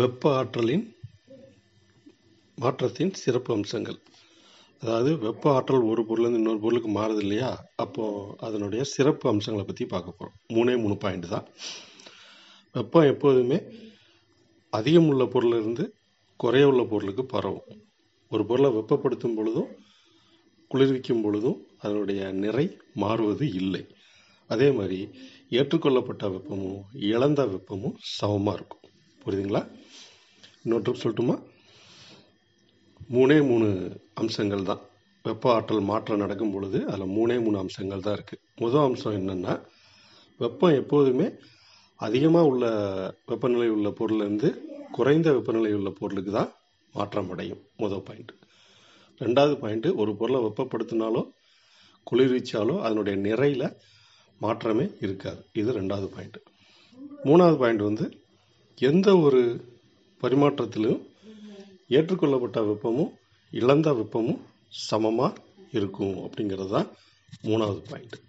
வெப்ப ஆற்றலின் மாற்றத்தின் சிறப்பு அம்சங்கள். அதாவது வெப்ப ஆற்றல் ஒரு பொருள்லேருந்து இன்னொரு பொருளுக்கு மாறுது இல்லையா? அப்போது அதனுடைய சிறப்பு அம்சங்களை பற்றி பார்க்க போகிறோம் மூணே மூணு பாயிண்ட் தான். வெப்பம் எப்போதுமே அதிகம் உள்ள பொருளிலிருந்து குறைய உள்ள பொருளுக்கு பரவும். ஒரு பொருளை வெப்பப்படுத்தும் பொழுதும் குளிர்விக்கும் பொழுதும் அதனுடைய நிறை மாறுவது இல்லை. அதே மாதிரி ஏற்றுக்கொள்ளப்பட்ட வெப்பமும் இழந்த வெப்பமும் சமமாக இருக்கும். புரியுதுங்களா? இன்னொரு ட்ரிப் சொல்லட்டுமா? மூணே மூணு அம்சங்கள் தான். வெப்ப ஆற்றல் மாற்றம் நடக்கும் பொழுது அதில் மூணே மூணு அம்சங்கள் தான் இருக்குது முதல் அம்சம் என்னென்னா வெப்பம் எப்போதுமே அதிகமாக உள்ள வெப்பநிலை உள்ள பொருள்லேருந்து குறைந்த வெப்பநிலை உள்ள பொருளுக்கு தான் மாற்றம் அடையும். முதல் பாயிண்ட் ரெண்டாவது பாயிண்ட்டு ஒரு பொருளை வெப்பப்படுத்தினாலோ குளிர்விச்சாலோ அதனுடைய நிறையில் மாற்றமே இருக்காது. இது ரெண்டாவது பாயிண்ட்டு மூணாவது பாயிண்ட் வந்து எந்த ஒரு பரிமாற்றத்திலும் ஏற்றுக்கொள்ளப்பட்ட வெப்பமும் இழந்த வெப்பமும் சமமாக இருக்கும் அப்படிங்கிறது தான் மூணாவது பாயிண்ட்டு